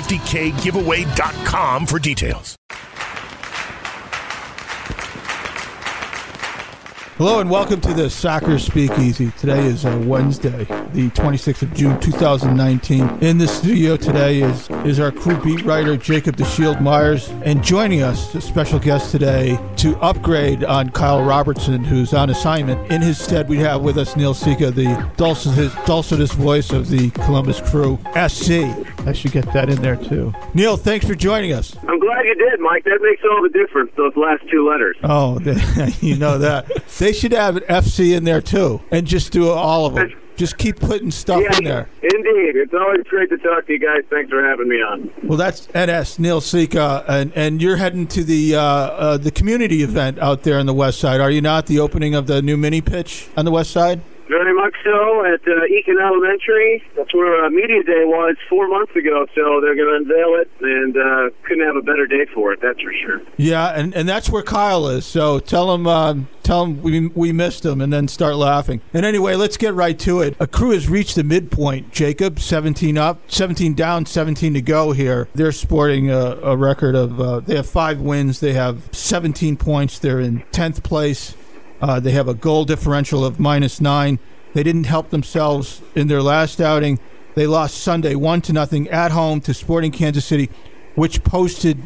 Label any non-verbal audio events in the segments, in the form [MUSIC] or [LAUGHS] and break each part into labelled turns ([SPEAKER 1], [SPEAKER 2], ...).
[SPEAKER 1] 150kgiveaway.com for details.
[SPEAKER 2] Hello and welcome to the Soccer Speakeasy. Today is uh, Wednesday, the 26th of June, 2019. In the studio today is is our crew beat writer Jacob the Shield Myers, and joining us, a special guest today to upgrade on Kyle Robertson, who's on assignment. In his stead, we have with us Neil Sika, the dulcetest, dulcetest voice of the Columbus Crew. SC. I should get that in there too. Neil, thanks for joining us.
[SPEAKER 3] I'm glad you did, Mike. That makes all the difference. Those last two letters.
[SPEAKER 2] Oh, [LAUGHS] you know that. They should have an FC in there too, and just do all of them. Just keep putting stuff
[SPEAKER 3] yeah,
[SPEAKER 2] in there.
[SPEAKER 3] Indeed. It's always great to talk to you guys. Thanks for having me on.
[SPEAKER 2] Well, that's NS Neil Sika, and and you're heading to the uh, uh, the community event out there on the west side, are you not? The opening of the new mini pitch on the west side.
[SPEAKER 3] Very much so at uh, Eakin Elementary. That's where uh, Media Day was four months ago. So they're going to unveil it, and uh, couldn't have a better day for it. That's for sure.
[SPEAKER 2] Yeah, and, and that's where Kyle is. So tell him um, tell him we we missed him, and then start laughing. And anyway, let's get right to it. A crew has reached the midpoint. Jacob, seventeen up, seventeen down, seventeen to go here. They're sporting a, a record of uh, they have five wins. They have seventeen points. They're in tenth place. Uh, they have a goal differential of minus nine. They didn't help themselves in their last outing. They lost Sunday one to nothing at home to Sporting Kansas City, which posted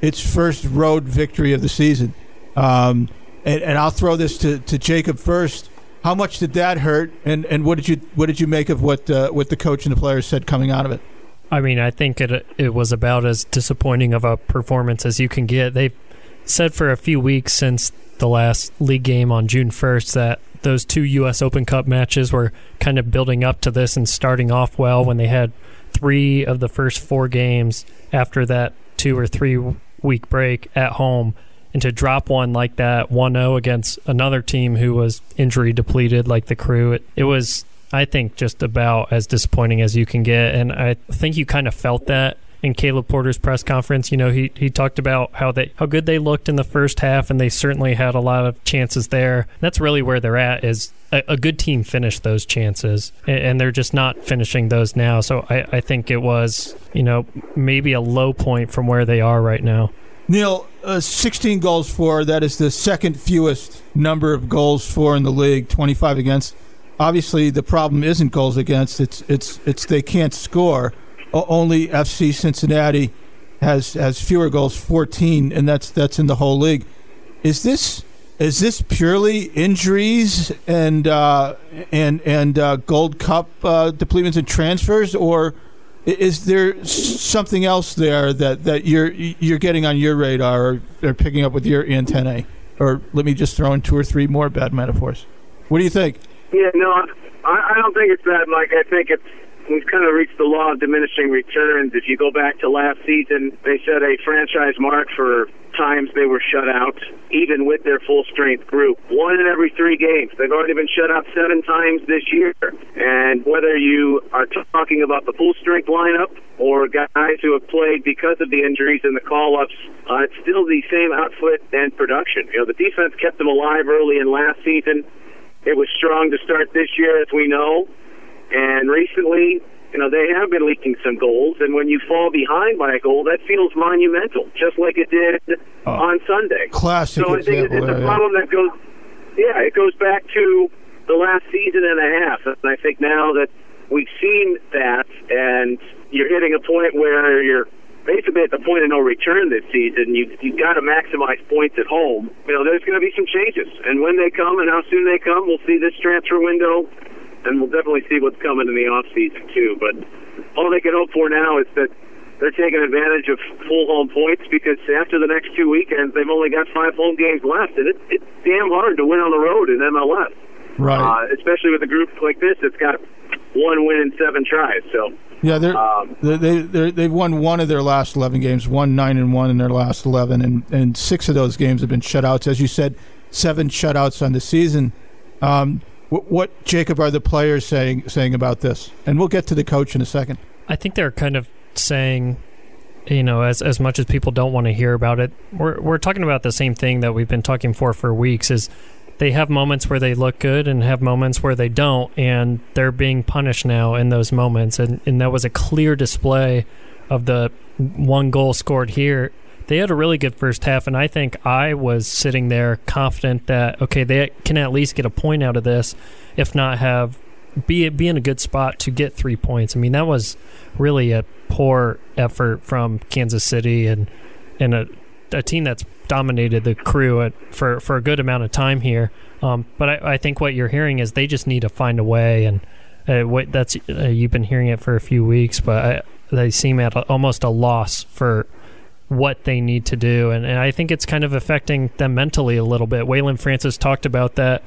[SPEAKER 2] its first road victory of the season. Um, and, and I'll throw this to, to Jacob first. How much did that hurt? And, and what did you what did you make of what uh, what the coach and the players said coming out of it?
[SPEAKER 4] I mean, I think it it was about as disappointing of a performance as you can get. They've said for a few weeks since the last league game on June 1st that those two U.S. Open Cup matches were kind of building up to this and starting off well when they had three of the first four games after that two or three week break at home. And to drop one like that, 1 0 against another team who was injury depleted like the crew, it, it was, I think, just about as disappointing as you can get. And I think you kind of felt that in Caleb Porter's press conference. You know, he, he talked about how they how good they looked in the first half, and they certainly had a lot of chances there. That's really where they're at. Is a, good team finished those chances, and, and, they're just not finishing those now. So I, I think it was you know maybe a low point from where they are right now.
[SPEAKER 2] Neil, uh, 16 goals for that is the second fewest number of goals for in the league, 25 against. Obviously, the problem isn't goals against; it's it's it's they can't score only FC Cincinnati has has fewer goals, 14, and that's that's in the whole league. Is this is this purely injuries and uh, and and uh, Gold Cup uh, depletions and transfers, or is there something else there that, that you're you're getting on your radar or, or picking up with your antennae? Or let me just throw in two or three more bad metaphors. What do you think?
[SPEAKER 3] Yeah, no, I, I don't think it's that, Mike. I think it's we've kind of reached the law of diminishing returns. If you go back to last season, they set a franchise mark for times they were shut out, even with their full strength group. One in every three games. They've already been shut out seven times this year. And whether you are talking about the full strength lineup or guys who have played because of the injuries and the call ups, uh, it's still the same output and production. You know, the defense kept them alive early in last season. It was strong to start this year, as we know. And recently, you know, they have been leaking some goals, and when you fall behind by a goal, that feels monumental, just like it did oh, on Sunday.
[SPEAKER 2] Classic
[SPEAKER 3] so I think it's a problem that goes, yeah, it goes back to the last season and a half, and I think now that we've seen that, and you're hitting a point where you're basically at the point of no return this season. You you've got to maximize points at home. You know, there's going to be some changes, and when they come and how soon they come, we'll see this transfer window and we'll definitely see what's coming in the off season too. But all they can hope for now is that they're taking advantage of full home points because after the next two weekends, they've only got five home games left, and it, it's damn hard to win on the road in MLS.
[SPEAKER 2] Right.
[SPEAKER 3] Uh, especially with a group like this that's got one win in seven tries. So
[SPEAKER 2] Yeah, they're,
[SPEAKER 3] Um,
[SPEAKER 2] they they they've won one of their last eleven games, won nine and one in their last eleven, and and six of those games have been shutouts. As you said, seven shutouts on the season. Um, what, what Jacob are the players saying saying about this? And we'll get to the coach in a second.
[SPEAKER 4] I think they're kind of saying, you know, as as much as people don't want to hear about it, we're we're talking about the same thing that we've been talking for for weeks. Is they have moments where they look good and have moments where they don't, and they're being punished now in those moments, and and that was a clear display of the one goal scored here. They had a really good first half, and I think I was sitting there confident that okay, they can at least get a point out of this, if not have be be in a good spot to get three points. I mean, that was really a poor effort from Kansas City and and a, a team that's dominated the crew at, for for a good amount of time here. Um, but I, I think what you're hearing is they just need to find a way, and uh, what that's uh, you've been hearing it for a few weeks, but I, they seem at almost a loss for what they need to do, and, and I think it's kind of affecting them mentally a little bit. Waylon Francis talked about that,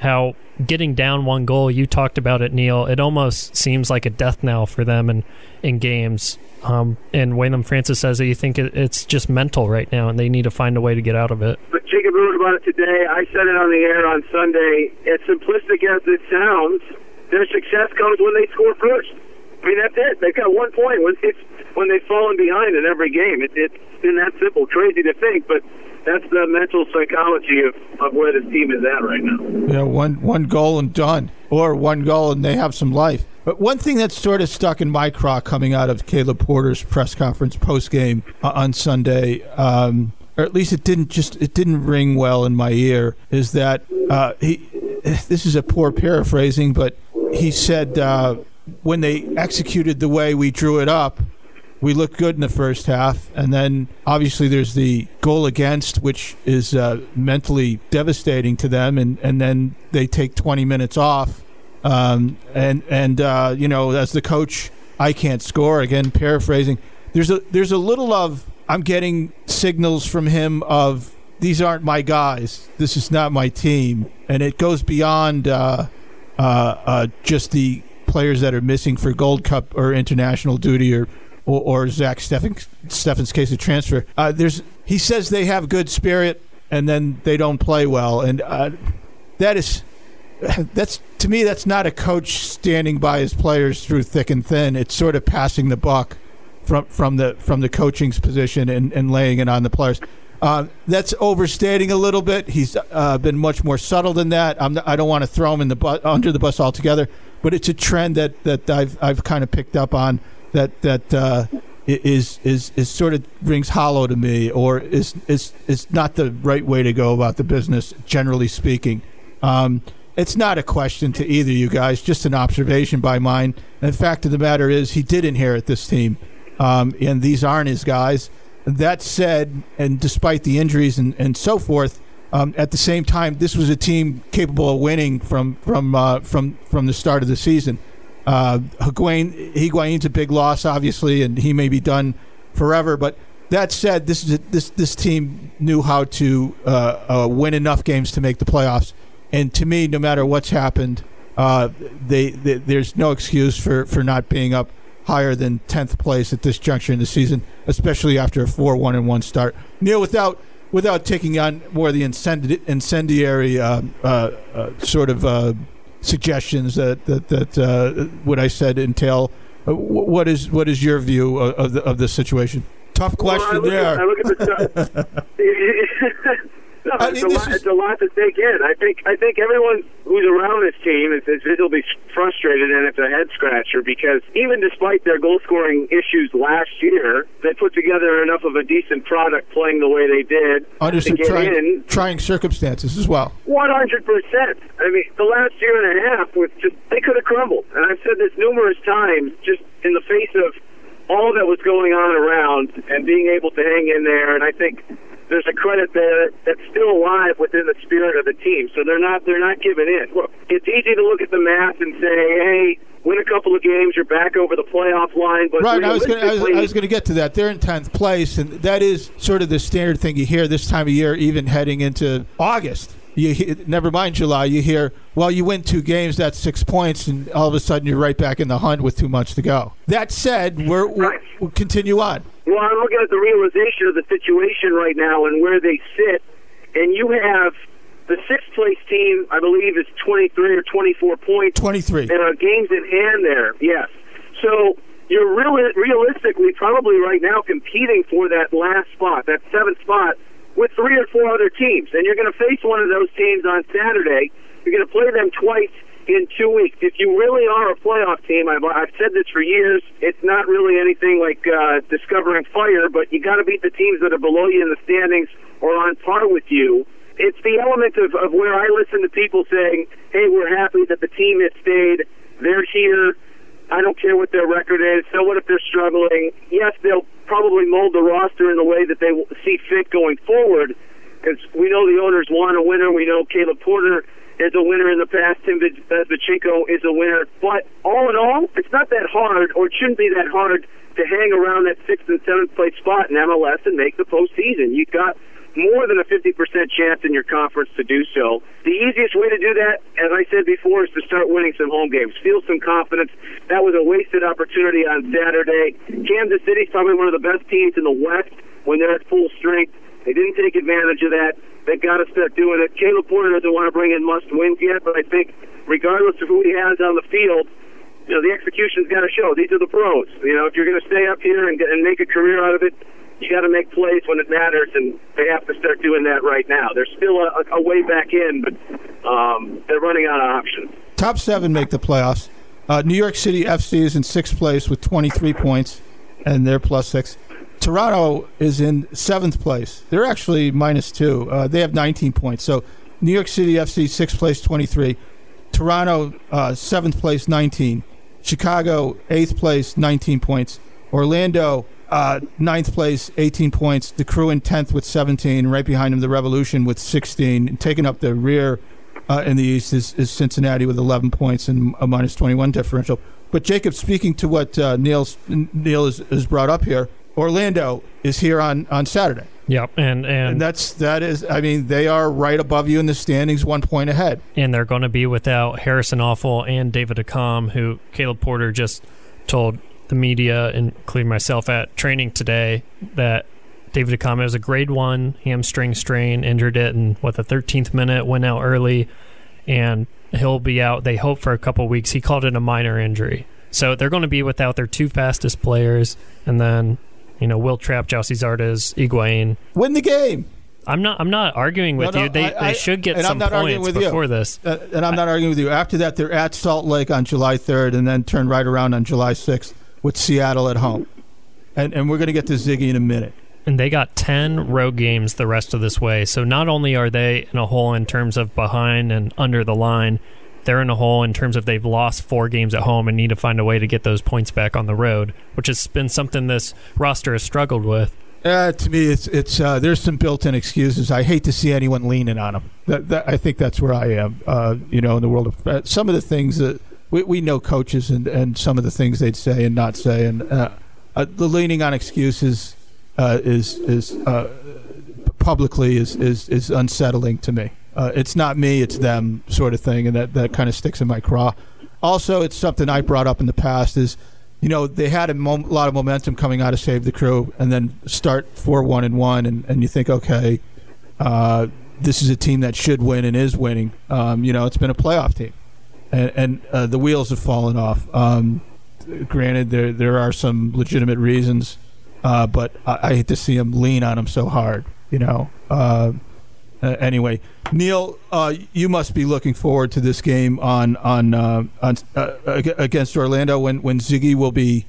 [SPEAKER 4] how getting down one goal. You talked about it, Neil. It almost seems like a death knell for them in in games. Um, and Waylon Francis says that you think it, it's just mental right now, and they need to find a way to get out of it.
[SPEAKER 3] But Jacob wrote about it today. I said it on the air on Sunday. As simplistic as it sounds, their success comes when they score first. I mean, that's it. They've got one point. When it's when they've fallen behind in every game. It, it's been that simple. Crazy to think, but that's the mental psychology of, of where this team is at right now.
[SPEAKER 2] Yeah, one one goal and done, or one goal and they have some life. But one thing that's sort of stuck in my craw coming out of Caleb Porter's press conference post game uh, on Sunday, um, or at least it didn't just it didn't ring well in my ear, is that uh, he. This is a poor paraphrasing, but he said uh, when they executed the way we drew it up, we looked good in the first half, and then obviously there's the goal against, which is uh, mentally devastating to them, and, and then they take 20 minutes off, um, and and uh, you know as the coach, I can't score. Again. Paraphrasing, there's a there's a little of I'm getting signals from him of these aren't my guys, this is not my team, and it goes beyond uh, uh, uh, just the players that are missing for Gold Cup or international duty or or, or Zach Steffen, Steffen's case of transfer. Uh, there's he says they have good spirit and then they don't play well, and uh, that is [SIGHS] that's to me that's not a coach standing by his players through thick and thin. It's sort of passing the buck from from the from the coaching's position and, and laying it on the players. Uh, that's overstating a little bit. He's uh, been much more subtle than that. I'm, I don't want to throw him in the bu- under the bus altogether, but it's a trend that, that I've I've kind of picked up on that that uh, is is is sort of rings hollow to me, or is is is not the right way to go about the business, generally speaking. Um, it's not a question to either you guys, just an observation by mine. And the fact of the matter is, he did inherit this team, um, and these aren't his guys. That said, and despite the injuries and, and so forth, um, at the same time, this was a team capable of winning from from uh, from from the start of the season. Uh, Higuain, Higuain's a big loss, obviously, and he may be done forever. But that said, this is a, this this team knew how to uh, uh, win enough games to make the playoffs. And to me, no matter what's happened, uh, they, they there's no excuse for, for not being up higher than tenth place at this juncture in the season, especially after a four one and one start. Neil, without without taking on more of the incendi- incendiary uh, uh, uh, sort of uh, suggestions that that, that uh, what I said entail. Uh, what is what is your view of, of the of the situation? Tough question
[SPEAKER 3] well,
[SPEAKER 2] there.
[SPEAKER 3] At, I look at the. [LAUGHS] [LAUGHS] No,
[SPEAKER 2] I
[SPEAKER 3] it's, a lot,
[SPEAKER 2] is-
[SPEAKER 3] it's a lot to take in. I think I think everyone who's around this team is, is visibly frustrated, and it's a head scratcher because even despite their goal scoring issues last year, they put together enough of a decent product playing the way they did
[SPEAKER 2] Under
[SPEAKER 3] to
[SPEAKER 2] some
[SPEAKER 3] get
[SPEAKER 2] trying,
[SPEAKER 3] in.
[SPEAKER 2] trying circumstances as well.
[SPEAKER 3] One hundred percent. I mean, the last year and a half was just they could have crumbled, and I've said this numerous times. Just in the face of all that was going on around, and being able to hang in there, and I think there's a credit there that's still alive within the spirit of the team. So they're not they're not giving in. Well, it's easy to look at the math and say, hey. Win a couple of games, you're back over the playoff line. But
[SPEAKER 2] Right, I was going to I was, I was going to get to that. They're in tenth place, and that is sort of the standard thing you hear this time of year, even heading into August. You he- never mind July. You hear, well, you win two games, that's six points, and all of a sudden you're right back in the hunt with two months to go. That said, we're, we're
[SPEAKER 3] Right.
[SPEAKER 2] we'll continue on.
[SPEAKER 3] Well, I'm looking at the realization of the situation right now and where they sit, and you have the sixth place team, I believe, is 23 or 24 points.
[SPEAKER 2] Twenty three.
[SPEAKER 3] and uh, games in hand there. Yes. So you're really realistically probably right now competing for that last spot, that seventh spot, with three or four other teams, and you're going to face one of those teams on Saturday. You're going to play them twice in two weeks. If you really are a playoff team, I've, I've said this for years. It's not really anything like uh, discovering fire, but you got to beat the teams that are below you in the standings or on par with you it's the element of, of where I listen to people saying, "Hey, we're happy that the team has stayed. They're here. I don't care what their record is. So what if they're struggling? Yes, they'll probably mold the roster in the way that they see fit going forward, because we know the owners want a winner. We know Caleb Porter is a winner in the past. Tim Vichenko uh, is a winner. But all in all, it's not that hard, or it shouldn't be that hard to hang around that sixth and seventh place spot in MLS and make the postseason. You've got more than a 50% chance in your conference to do so. The easiest way to do that, as I said before, is to start winning some home games. Feel some confidence. That was a wasted opportunity on Saturday. Kansas City's probably one of the best teams in the West when they're at full strength. They didn't take advantage of that. They've got to start doing it. Caleb Porter doesn't want to bring in must wins yet, but I think regardless of who he has on the field, you know, the execution's got to show. These are the pros. You know, if you're going to stay up here and, and make a career out of it, you got to make plays when it matters, and they have to start doing that right now. They're still a, a way back in, but um, they're running out of options.
[SPEAKER 2] Top seven make the playoffs. Uh, New York City FC is in sixth place with 23 points, and they're plus six. Toronto is in seventh place. They're actually minus two. Uh, they have 19 points. So New York City FC, sixth place, 23. Toronto, uh, seventh place, 19. Chicago, eighth place, 19 points. Orlando, uh, ninth place, 18 points. The crew in 10th with 17. Right behind them, the Revolution with 16. And taking up the rear uh, in the East is, is Cincinnati with 11 points and a minus 21 differential. But Jacob, speaking to what uh, Neil's, Neil has, has brought up here, Orlando is here on, on Saturday.
[SPEAKER 4] Yep, and and,
[SPEAKER 2] And that's that is I mean they are right above you in the standings, one point ahead.
[SPEAKER 4] and they're going to be without Harrison Afful and David Accam, who Caleb Porter just told the media, including myself, at training today that David Accam has a grade one hamstring strain, injured it in what the 13th minute, went out early, and he'll be out. They hope for a couple weeks. He called it a minor injury, so they're going to be without their two fastest players, and then you know Wil Trapp, Gyasi Zardes, Higuain.
[SPEAKER 2] Win the game.
[SPEAKER 4] I'm not. I'm not arguing with
[SPEAKER 2] No, no,
[SPEAKER 4] you. They
[SPEAKER 2] I- I-
[SPEAKER 4] they should get some points
[SPEAKER 2] with you.
[SPEAKER 4] before this.
[SPEAKER 2] Uh, and I'm not arguing with you. After that, they're at Salt Lake on July 3rd, and then turn right around on July 6th with Seattle at home. And and we're going to get to Sigi in a minute.
[SPEAKER 4] And they got 10 road games the rest of this way. So not only are they in a hole in terms of behind and under the line, they're in a hole in terms of they've lost four games at home and need to find a way to get those points back on the road, which has been something this roster has struggled with.
[SPEAKER 2] Uh, to me, it's it's uh, there's some built-in excuses. I hate to see anyone leaning on them. That, that I think that's where I am. Uh, you know, in the world of uh, some of the things that we, we know coaches and, and some of the things they'd say and not say, and uh, uh, the leaning on excuses uh, is is uh, publicly is, is is unsettling to me. Uh, it's not me, it's them, sort of thing, and that that kind of sticks in my craw. Also, it's something I brought up in the past is you know, they had a mom- lot of momentum coming out of Save the Crew, and then start four one and one, and, and you think, okay, uh, this is a team that should win and is winning. Um, you know, it's been a playoff team, and, and uh, the wheels have fallen off. Um, granted, there there are some legitimate reasons, uh, but I, I hate to see them lean on them so hard. You know. Uh, uh, anyway, Neil, uh, you must be looking forward to this game on on uh, on against Orlando when when Sigi will be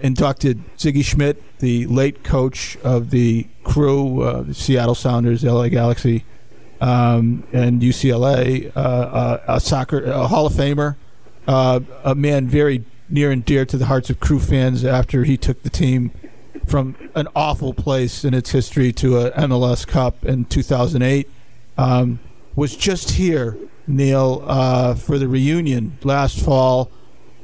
[SPEAKER 2] inducted. Sigi Schmid, the late coach of the crew, the Seattle Sounders, LA Galaxy, um, and UCLA, uh, uh, a soccer a Hall of Famer, uh, a man very near and dear to the hearts of crew fans after he took the team from an awful place in its history to a MLS Cup in 2008. Um, was just here, Neil, uh, for the reunion last fall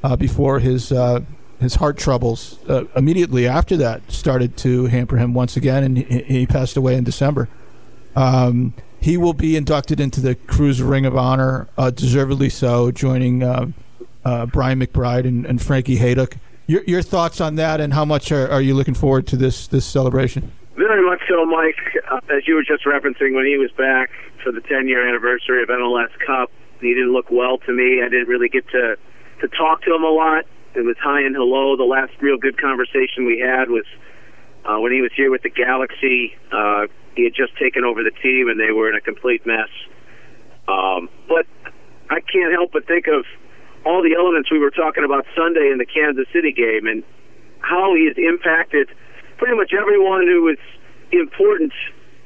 [SPEAKER 2] uh, before his uh, his heart troubles. Uh, immediately after that, started to hamper him once again, and he, he passed away in December. Um, he will be inducted into the Crew's Ring of Honor, uh, deservedly so, joining uh, uh, Brian McBride and, and Frankie Hejduk. Your, your thoughts on that, and how much are, are you looking forward to this this celebration?
[SPEAKER 3] Very much so, Mike. Uh, as you were just referencing, when he was back for the 10 year anniversary of MLS Cup, he didn't look well to me. I didn't really get to to talk to him a lot. It was hi and hello. The last real good conversation we had was uh, when he was here with the Galaxy. Uh, he had just taken over the team, and they were in a complete mess. Um, but I can't help but think of all the elements we were talking about Sunday in the Kansas City game and how he has impacted pretty much everyone who was important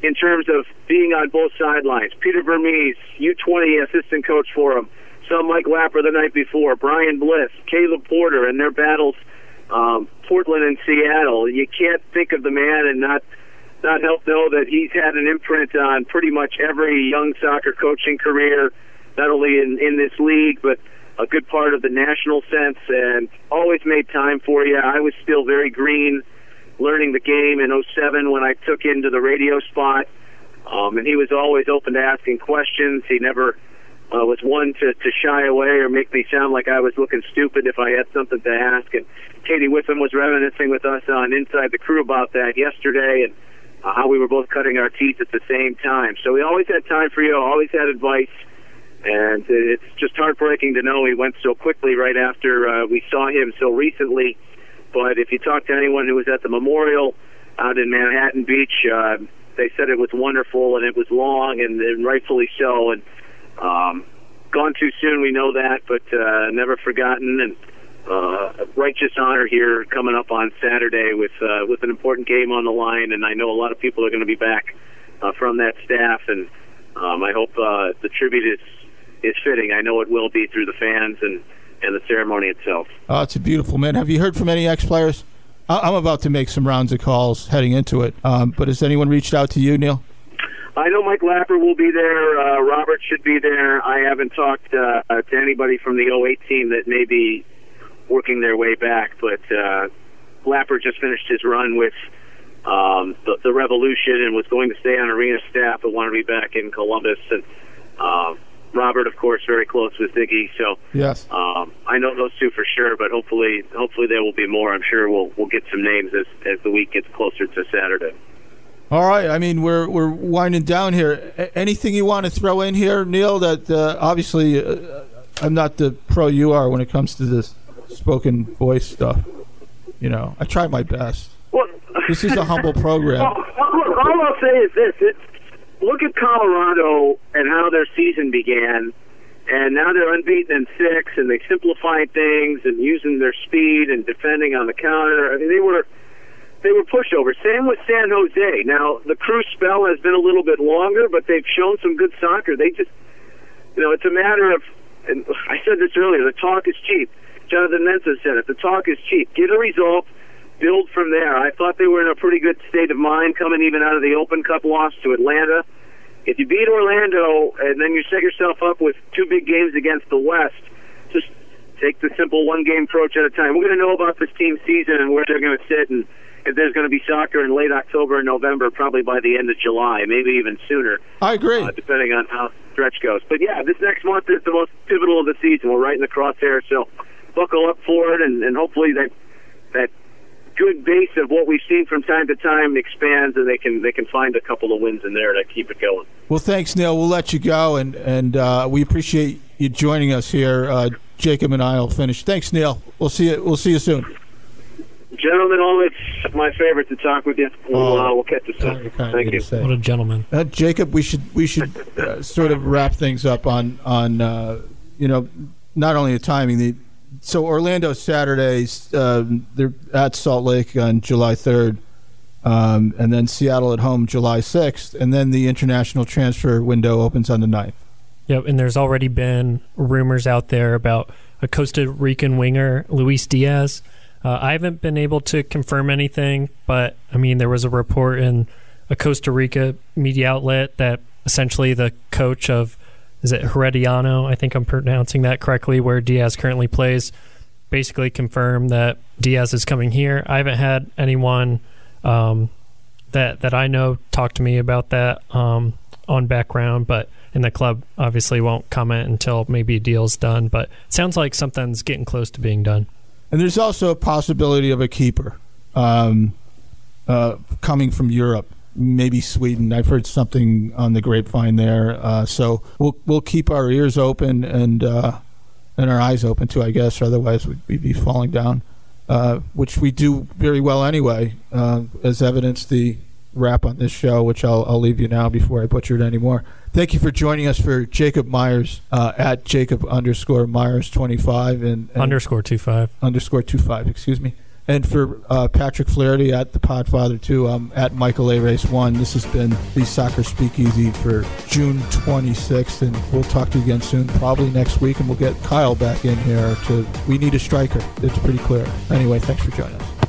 [SPEAKER 3] in terms of being on both sidelines. Peter Vermes, U20 assistant coach for him, saw Mike Lapper the night before, Brian Bliss, Caleb Porter, and their battles, um, Portland and Seattle. You can't think of the man and not not help know that he's had an imprint on pretty much every young soccer coaching career, not only in in this league but a good part of the national sense, and always made time for you. I was still very green learning the game in 07 when I took into the radio spot. Um, and he was always open to asking questions. He never uh, was one to, to shy away or make me sound like I was looking stupid if I had something to ask. And Katie Witham was reminiscing with us on Inside the Crew about that yesterday and uh, how we were both cutting our teeth at the same time. So he always had time for you, always had advice. And it's just heartbreaking to know he went so quickly right after uh, we saw him so recently. But if you talk to anyone who was at the memorial out in Manhattan Beach, uh, they said it was wonderful and it was long and, and rightfully so. And um, gone too soon, we know that, but uh, never forgotten. And uh, righteous honor here coming up on Saturday with uh, with an important game on the line. And I know a lot of people are going to be back uh, from that staff, and um, I hope uh, the tribute is is fitting. I know it will be through the fans and and the ceremony itself.
[SPEAKER 2] Oh, it's a beautiful man. Have you heard from any ex players? I'm about to make some rounds of calls heading into it, um, but has anyone reached out to you, Neil?
[SPEAKER 3] I know Mike Lapper will be there. Uh, Robert should be there. I haven't talked uh, to anybody from the 08 team that may be working their way back, but uh, Lapper just finished his run with um, the, the Revolution and was going to stay on arena staff, but wanted to be back in Columbus. And uh, Robert, of course, very close with Sigi. So
[SPEAKER 2] yes,
[SPEAKER 3] um, I know those two for sure. But hopefully, hopefully there will be more. I'm sure we'll we'll get some names as as the week gets closer to Saturday.
[SPEAKER 2] All right. I mean, we're we're winding down here. A- anything you want to throw in here, Neil? That uh, obviously uh, I'm not the pro you are when it comes to this spoken voice stuff. You know, I try my best.
[SPEAKER 3] Well,
[SPEAKER 2] this is a humble program. [LAUGHS]
[SPEAKER 3] Well, all I'll say is this: it's look at Colorado and how their season began, and now they're unbeaten in six, and they simplified things and using their speed and defending on the counter. I mean, they were they were pushovers. Same with San Jose. Now the Crew's spell has been a little bit longer, but they've shown some good soccer. They just, you know, it's a matter of. And I said this earlier. The talk is cheap. Jonathan Mensah said it. The talk is cheap. Get a result build from there. I thought they were in a pretty good state of mind coming even out of the Open Cup loss to Atlanta. If you beat Orlando and then you set yourself up with two big games against the West, just take the simple one game approach at a time. We're going to know about this team season and where they're going to sit and if there's going to be soccer in late October and November, probably by the end of July, maybe even sooner.
[SPEAKER 2] I agree.
[SPEAKER 3] Uh, depending on how stretch goes. But yeah, this next month is the most pivotal of the season. We're right in the crosshairs, so buckle up for it, and, and hopefully that that good base of what we've seen from time to time expands, and they can they can find a couple of wins in there to keep it going.
[SPEAKER 2] Well, thanks, Neil. We'll let you go, and and uh, we appreciate you joining us here. Uh, Jacob and I will finish. Thanks, Neil. We'll see you. We'll see you soon.
[SPEAKER 3] Gentlemen, always my favorite to talk with you. We'll,
[SPEAKER 2] Oh,
[SPEAKER 3] uh, we'll catch you soon. Thank you.
[SPEAKER 4] What a gentleman.
[SPEAKER 2] Uh, Jacob, we should we should uh, sort of wrap things up on on uh, you know not only the timing the so Orlando Saturdays um, they're at Salt Lake on July third, um, and then Seattle at home July sixth, and then the international transfer window opens on the 9th.
[SPEAKER 4] Yep, and there's already been rumors out there about a Costa Rican winger, Luis Diaz. Uh, I haven't been able to confirm anything, but I mean, there was a report in a Costa Rica media outlet that essentially the coach of is it Herediano? I think I'm pronouncing that correctly, where Diaz currently plays, basically confirmed that Diaz is coming here. I haven't had anyone um, that that I know talk to me about that. Um, on background, but and the club obviously won't comment until maybe a deal's done. But it sounds like something's getting close to being done.
[SPEAKER 2] And there's also a possibility of a keeper um, uh, coming from Europe, maybe Sweden. I've heard something on the grapevine there. Uh, so we'll we'll keep our ears open and uh, and our eyes open too, I guess. Otherwise, we'd, we'd be falling down, uh, which we do very well anyway, uh, as evidence the wrap on this show, which I'll, I'll leave you now before I butcher it anymore. Thank you for joining us for Jacob Myers uh, at Jacob underscore Myers twenty five and, and
[SPEAKER 4] Underscore two five.
[SPEAKER 2] underscore two five. Excuse me. And for uh, Patrick Flaherty at the Podfather two, um, at Michael A Race one. This has been the Soccer Speakeasy for June twenty sixth, and we'll talk to you again soon, probably next week, and we'll get Kyle back in here. To we need a striker. It's pretty clear. Anyway, thanks for joining us.